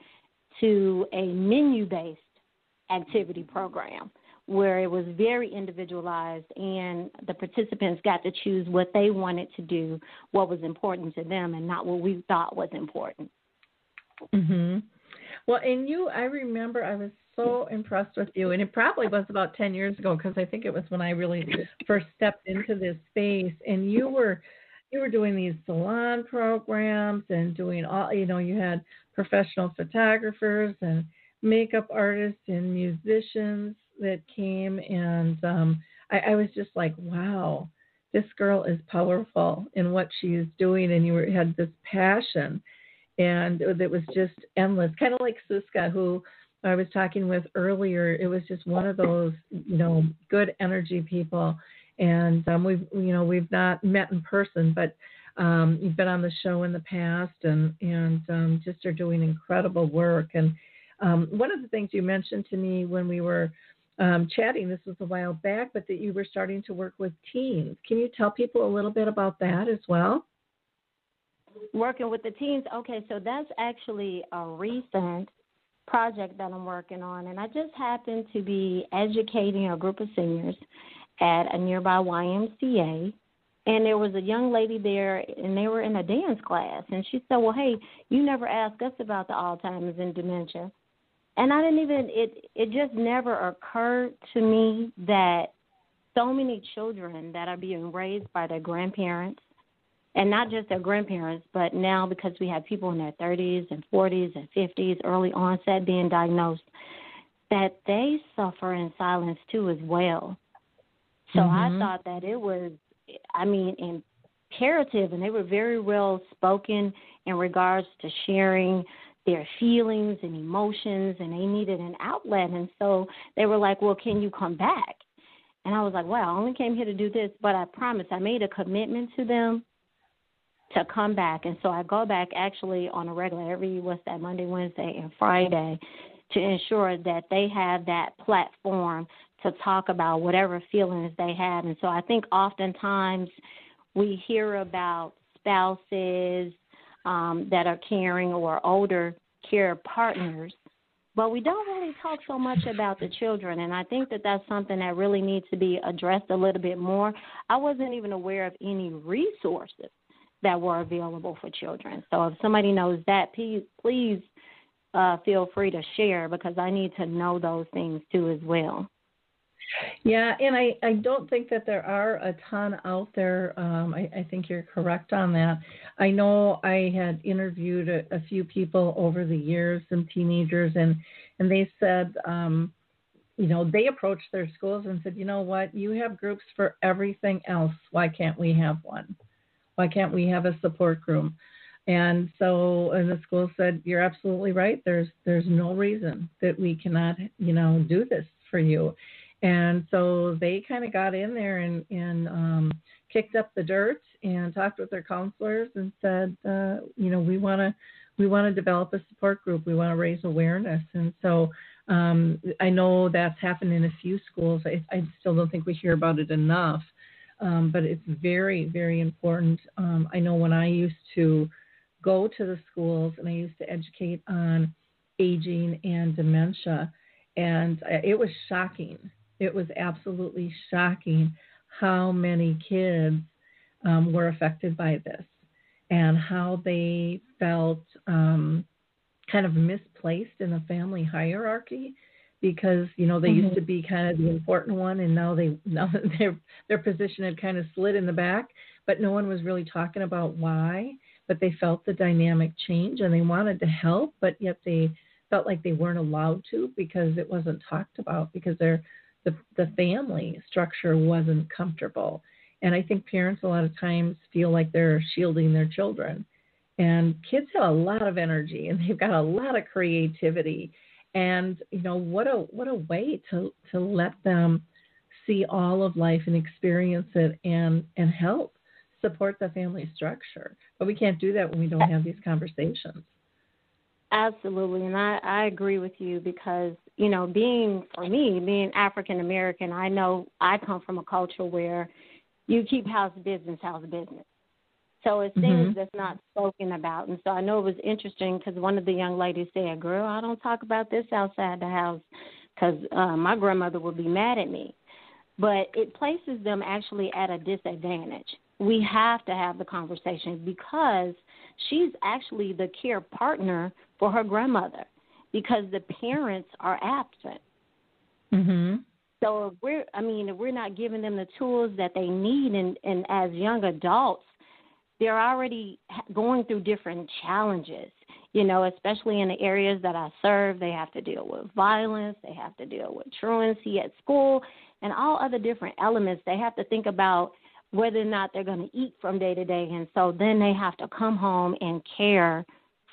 to a menu based activity program where it was very individualized and the participants got to choose what they wanted to do, what was important to them, and not what we thought was important. Mhm. Well, and you, I remember I was so impressed with you, and it probably was about ten years ago because I think it was when I really first stepped into this space, and you were you were doing these salon programs and doing all you know you had professional photographers and makeup artists and musicians that came, and um, I, I was just like, wow, this girl is powerful in what she is doing, and you were, had this passion, and it was just endless, kind of like Suska, who I was talking with earlier. It was just one of those, you know, good energy people, and um, we've, you know, we've not met in person, but um, you've been on the show in the past, and and um, just are doing incredible work. And um, one of the things you mentioned to me when we were um, chatting, this was a while back, but that you were starting to work with teens. Can you tell people a little bit about that as well? Working with the teens. Okay, so that's actually a recent project that I'm working on, and I just happened to be educating a group of seniors at a nearby YMCA. And there was a young lady there, and they were in a dance class. And she said, Well, hey, you never asked us about the Alzheimer's and dementia and I didn't even it it just never occurred to me that so many children that are being raised by their grandparents and not just their grandparents, but now because we have people in their 30s and 40s and 50s, early onset being diagnosed, that they suffer in silence too as well. So mm-hmm. I thought that it was, I mean, imperative, and they were very well spoken in regards to sharing their feelings and emotions and they needed an outlet and so they were like well can you come back and i was like well i only came here to do this but i promise i made a commitment to them to come back and so i go back actually on a regular every what's that monday wednesday and friday to ensure that they have that platform to talk about whatever feelings they have and so i think oftentimes we hear about spouses um, that are caring or older care partners, but we don't really talk so much about the children. And I think that that's something that really needs to be addressed a little bit more. I wasn't even aware of any resources that were available for children. So if somebody knows that, please, please uh, feel free to share because I need to know those things too as well. Yeah, and I, I don't think that there are a ton out there. Um, I, I think you're correct on that. I know I had interviewed a, a few people over the years, some teenagers, and and they said, um, you know, they approached their schools and said, you know what, you have groups for everything else. Why can't we have one? Why can't we have a support group? And so, and the school said, you're absolutely right. There's there's no reason that we cannot, you know, do this for you and so they kind of got in there and, and um, kicked up the dirt and talked with their counselors and said, uh, you know, we want to we want to develop a support group. We want to raise awareness. And so um, I know that's happened in a few schools. I, I, still don't think we hear about it enough, um, but it's very, very important. Um, I know when I used to go to the schools and I used to educate on aging and dementia, and it was shocking it was absolutely shocking how many kids um, were affected by this and how they felt um, kind of misplaced in the family hierarchy because you know they mm-hmm. used to be kind of the important one and now they now their their position had kind of slid in the back but no one was really talking about why but they felt the dynamic change and they wanted to help but yet they felt like they weren't allowed to because it wasn't talked about because they're the, the family structure wasn't comfortable. And I think parents a lot of times feel like they're shielding their children. And kids have a lot of energy and they've got a lot of creativity. And you know what a what a way to to let them see all of life and experience it and and help support the family structure. But we can't do that when we don't have these conversations. Absolutely, and I, I agree with you because you know, being for me, being African American, I know I come from a culture where you keep house business house business. So it's things mm-hmm. that's not spoken about, and so I know it was interesting because one of the young ladies said, "Girl, I don't talk about this outside the house because uh, my grandmother would be mad at me." But it places them actually at a disadvantage. We have to have the conversation because she's actually the care partner for her grandmother because the parents are absent. Mhm. So if we're I mean, if we're not giving them the tools that they need and and as young adults, they're already going through different challenges. You know, especially in the areas that I serve, they have to deal with violence, they have to deal with truancy at school, and all other different elements. They have to think about whether or not they're going to eat from day to day. And so then they have to come home and care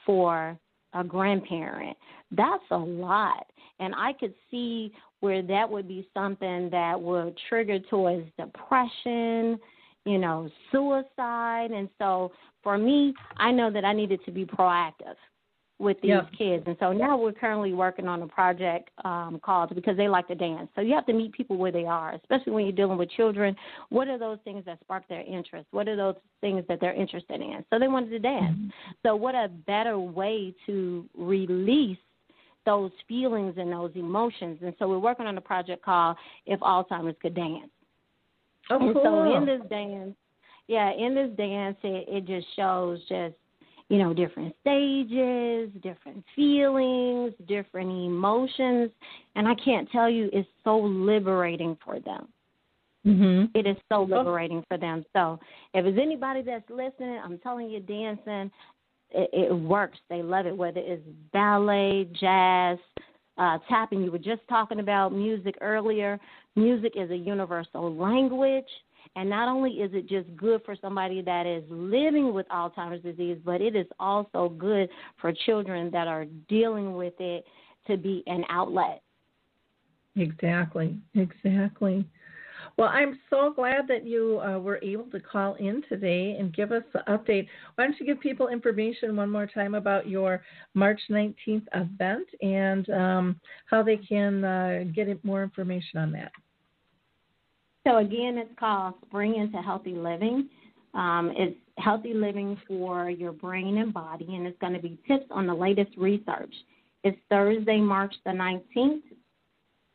for a grandparent. That's a lot. And I could see where that would be something that would trigger towards depression, you know, suicide. And so for me, I know that I needed to be proactive with these yep. kids. And so now we're currently working on a project um, called Because They Like to Dance. So you have to meet people where they are, especially when you're dealing with children. What are those things that spark their interest? What are those things that they're interested in? So they wanted to dance. Mm-hmm. So, what a better way to release those feelings and those emotions. And so we're working on a project called If Alzheimer's Could Dance. Oh, and so in this dance, yeah, in this dance, it, it just shows just you know, different stages, different feelings, different emotions. And I can't tell you, it's so liberating for them. Mm-hmm. It is so liberating for them. So if there's anybody that's listening, I'm telling you, dancing, it, it works. They love it, whether it's ballet, jazz, uh, tapping. You were just talking about music earlier. Music is a universal language. And not only is it just good for somebody that is living with Alzheimer's disease, but it is also good for children that are dealing with it to be an outlet. Exactly, exactly. Well, I'm so glad that you uh, were able to call in today and give us the update. Why don't you give people information one more time about your March 19th event and um, how they can uh, get more information on that? So again, it's called Spring into Healthy Living. Um, it's healthy living for your brain and body, and it's going to be tips on the latest research. It's Thursday, March the 19th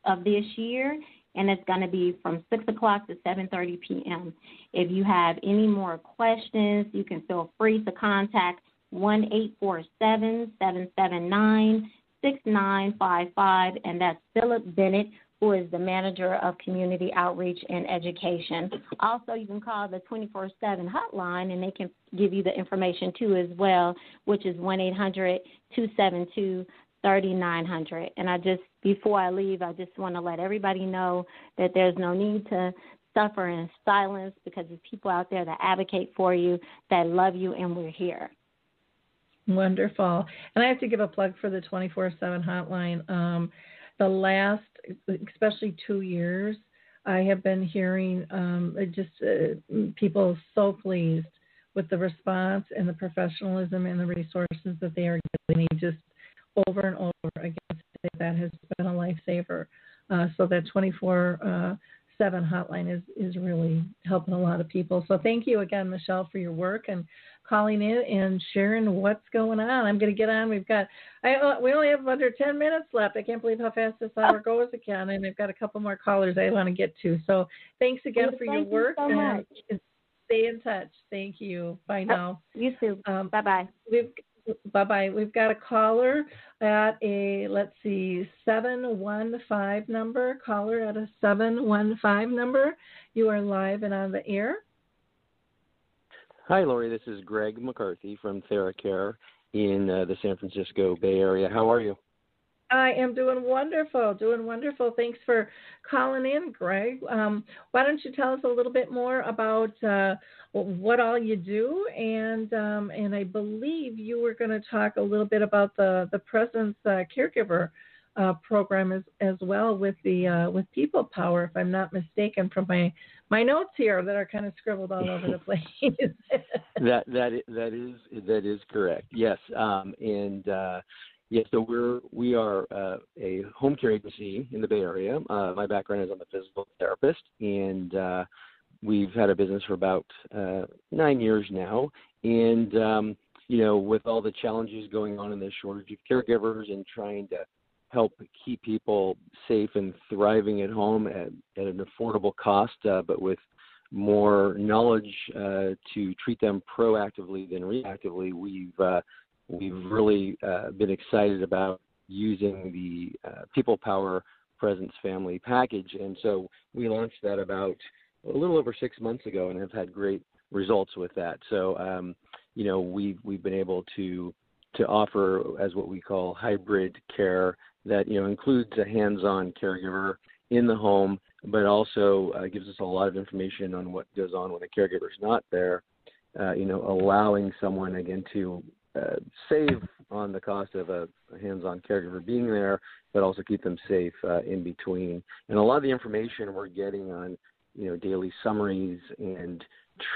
of this year, and it's going to be from 6 o'clock to 7.30 p.m. If you have any more questions, you can feel free to contact 1-847-779-6955, and that's Philip Bennett who is the manager of community outreach and education. Also, you can call the 24 7 hotline and they can give you the information too as well, which is 1 800 272 3900. And I just, before I leave, I just want to let everybody know that there's no need to suffer in silence because there's people out there that advocate for you, that love you, and we're here. Wonderful. And I have to give a plug for the 24 7 hotline. Um, the last, especially two years, I have been hearing um, just uh, people so pleased with the response and the professionalism and the resources that they are getting. Just over and over again, that has been a lifesaver. Uh, so that 24 uh, 7 hotline is, is really helping a lot of people. So thank you again, Michelle, for your work and calling in and sharing what's going on. I'm going to get on. We've got, I, uh, we only have under 10 minutes left. I can't believe how fast this hour goes again. And I've got a couple more callers I want to get to. So thanks again well, for your work. You so much. stay in touch. Thank you. Bye now. Oh, you too. Um, bye bye. We've Bye bye. We've got a caller at a, let's see, 715 number. Caller at a 715 number. You are live and on the air. Hi, Lori. This is Greg McCarthy from TheraCare in uh, the San Francisco Bay Area. How are you? I am doing wonderful, doing wonderful. Thanks for calling in, Greg. Um, why don't you tell us a little bit more about uh, what all you do, and um, and I believe you were going to talk a little bit about the the Presence uh, Caregiver uh, program as as well with the uh, with People Power, if I'm not mistaken, from my my notes here that are kind of scribbled all over the place. that that that is that is correct. Yes, um, and Yes, so we're we are uh, a home care agency in the Bay Area. Uh, my background is I'm a physical therapist, and uh, we've had a business for about uh, nine years now. And um, you know, with all the challenges going on in the shortage of caregivers and trying to help keep people safe and thriving at home at, at an affordable cost, uh, but with more knowledge uh, to treat them proactively than reactively, we've uh, we've really uh, been excited about using the uh, People Power Presence Family package, and so we launched that about a little over six months ago, and have had great results with that. So, um, you know, we've we've been able to to offer as what we call hybrid care that you know includes a hands-on caregiver in the home, but also uh, gives us a lot of information on what goes on when a caregiver is not there. Uh, you know, allowing someone again to uh, save on the cost of a, hands-on caregiver being there, but also keep them safe uh, in between. And a lot of the information we're getting on, you know, daily summaries and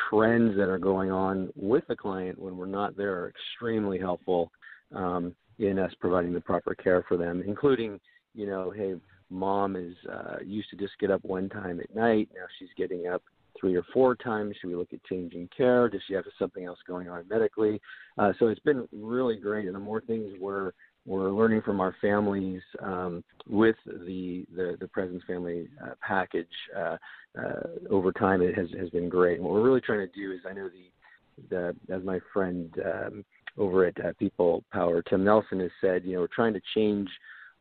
trends that are going on with the client when we're not there are extremely helpful um, in us providing the proper care for them, including, you know, hey, mom is uh, used to just get up one time at night. Now she's getting up three or four times? Should we look at changing care? Does she have something else going on medically? Uh, so it's been really great, and the more things we're we're learning from our families um, with the, the the Presence Family uh, package uh, uh, over time. It has has been great. And what we're really trying to do is, I know the the as my friend um, over at uh, People Power, Tim Nelson has said, you know, we're trying to change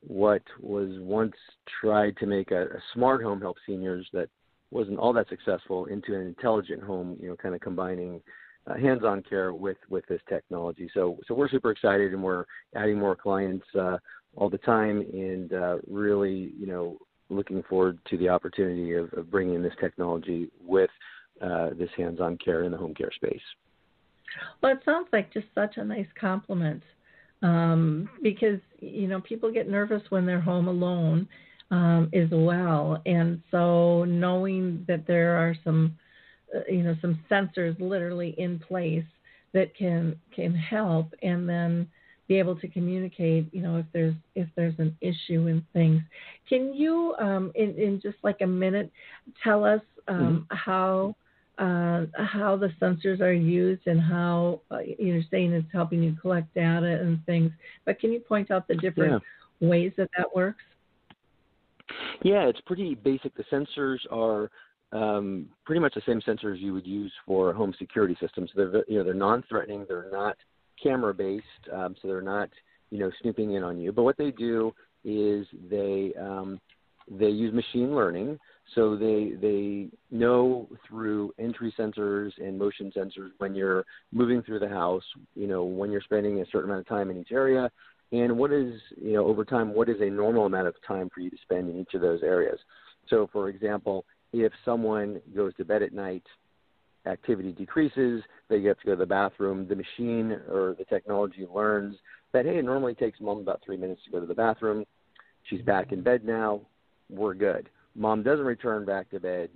what was once tried to make a, a smart home help seniors that wasn't all that successful into an intelligent home, you know, kind of combining uh, hands-on care with with this technology. So so we're super excited and we're adding more clients uh, all the time and uh, really you know looking forward to the opportunity of, of bringing this technology with uh, this hands-on care in the home care space. Well, it sounds like just such a nice complement um, because you know people get nervous when they're home alone um, as well. And so knowing that there are some, uh, you know, some sensors literally in place that can can help, and then be able to communicate, you know, if there's if there's an issue in things. Can you, um, in, in just like a minute, tell us um, mm-hmm. how uh, how the sensors are used and how uh, you're saying it's helping you collect data and things. But can you point out the different yeah. ways that that works? Yeah, it's pretty basic. The sensors are um, pretty much the same sensors you would use for home security systems. They're you know they're non-threatening. They're not camera-based, um, so they're not you know snooping in on you. But what they do is they um, they use machine learning, so they they know through entry sensors and motion sensors when you're moving through the house, you know, when you're spending a certain amount of time in each area, and what is you know over time what is a normal amount of time for you to spend in each of those areas. So, for example, if someone goes to bed at night activity decreases, they get to go to the bathroom, the machine or the technology learns that, hey, it normally takes mom about three minutes to go to the bathroom. She's back in bed now. We're good. Mom doesn't return back to bed.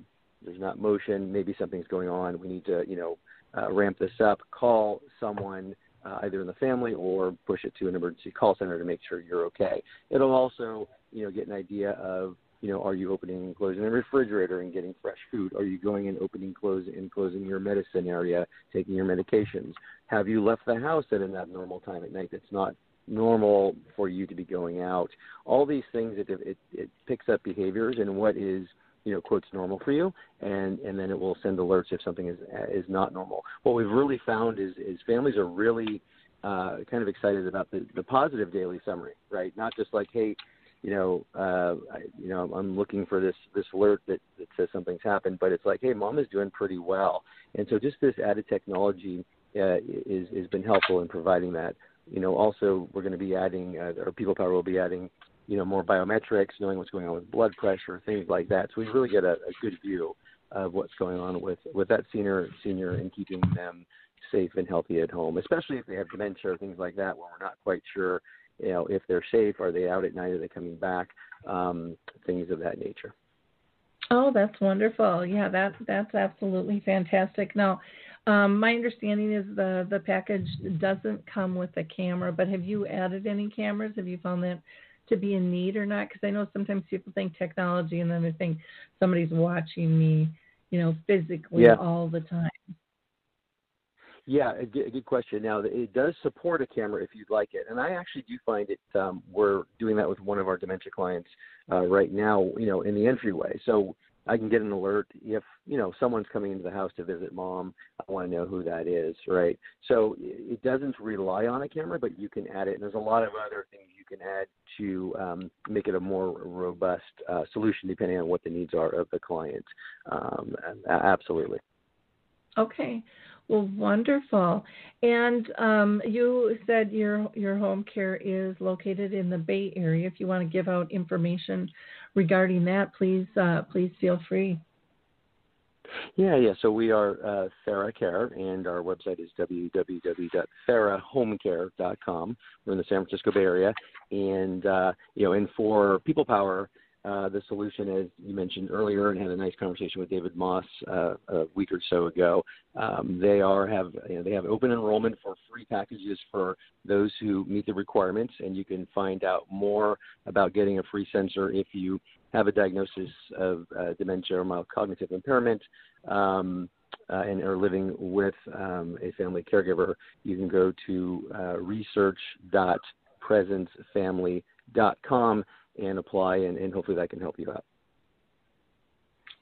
There's not motion. Maybe something's going on. We need to, you know, uh, ramp this up. Call someone uh, either in the family or push it to an emergency call center to make sure you're okay. It'll also, you know, get an idea of you know, are you opening and closing the refrigerator and getting fresh food? Are you going and opening, closing, and closing your medicine area, taking your medications? Have you left the house at an abnormal time at night that's not normal for you to be going out? All these things, it, it, it picks up behaviors and what is, you know, quotes normal for you, and and then it will send alerts if something is is not normal. What we've really found is is families are really uh, kind of excited about the the positive daily summary, right? Not just like, hey, you know, uh, I, you know, I'm looking for this this alert that, that says something's happened, but it's like, hey, mom is doing pretty well, and so just this added technology uh, is has been helpful in providing that. You know, also we're going to be adding, uh, or People Power will be adding, you know, more biometrics, knowing what's going on with blood pressure, things like that. So we really get a, a good view of what's going on with with that senior senior and keeping them safe and healthy at home, especially if they have dementia or things like that, where we're not quite sure you know, if they're safe, are they out at night, are they coming back, um, things of that nature. Oh, that's wonderful. Yeah, that that's absolutely fantastic. Now, um, my understanding is the the package doesn't come with a camera, but have you added any cameras? Have you found that to be in need or not? Because I know sometimes people think technology and then they think somebody's watching me, you know, physically yeah. all the time. Yeah, a good, a good question. Now, it does support a camera if you'd like it, and I actually do find it. Um, we're doing that with one of our dementia clients uh, right now. You know, in the entryway, so I can get an alert if you know someone's coming into the house to visit mom. I want to know who that is, right? So it doesn't rely on a camera, but you can add it. And there's a lot of other things you can add to um, make it a more robust uh, solution, depending on what the needs are of the client. Um, absolutely. Okay. Well, wonderful. And um, you said your your home care is located in the Bay Area. If you want to give out information regarding that, please uh, please feel free. Yeah, yeah. So we are uh, TheraCare, and our website is www.therahomecare.com. We're in the San Francisco Bay Area, and uh, you know, and for People Power, uh, the solution, as you mentioned earlier, and had a nice conversation with David Moss uh, a week or so ago. Um, they are have you know, they have open enrollment for free packages for those who meet the requirements, and you can find out more about getting a free sensor if you have a diagnosis of uh, dementia or mild cognitive impairment. Um, uh, and are living with um, a family caregiver, you can go to uh, research.presencefamily.com and apply, and, and hopefully that can help you out.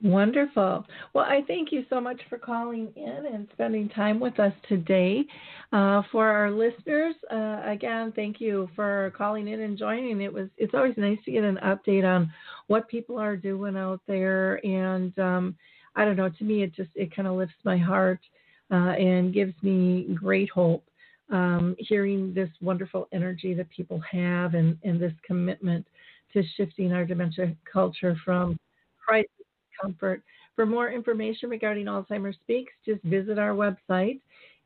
Wonderful. Well, I thank you so much for calling in and spending time with us today. Uh, for our listeners, uh, again, thank you for calling in and joining. It was it's always nice to get an update on what people are doing out there, and um, I don't know. To me, it just it kind of lifts my heart uh, and gives me great hope. Um, hearing this wonderful energy that people have and, and this commitment to shifting our dementia culture from crisis to comfort. For more information regarding Alzheimer's Speaks, just visit our website.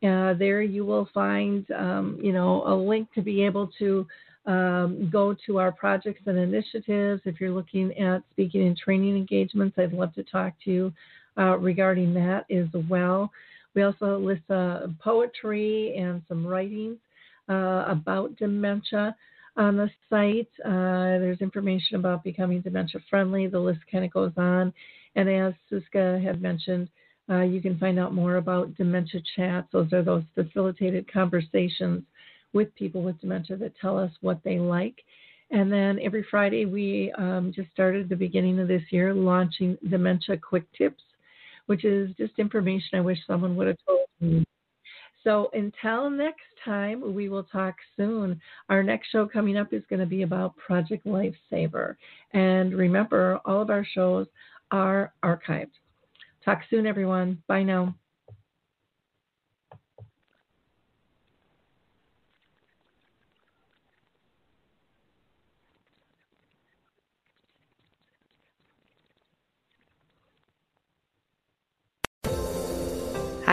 Uh, there you will find, um, you know, a link to be able to um, go to our projects and initiatives. If you're looking at speaking and training engagements, I'd love to talk to you uh, regarding that as well. We also list uh, poetry and some writings uh, about dementia on the site. Uh, there's information about becoming dementia friendly. The list kind of goes on. And as Suska had mentioned, uh, you can find out more about dementia chats. Those are those facilitated conversations with people with dementia that tell us what they like. And then every Friday, we um, just started the beginning of this year launching Dementia Quick Tips, which is just information I wish someone would have told me So until next time, we will talk soon. Our next show coming up is going to be about Project Lifesaver. And remember, all of our shows are archived. Talk soon, everyone. Bye now.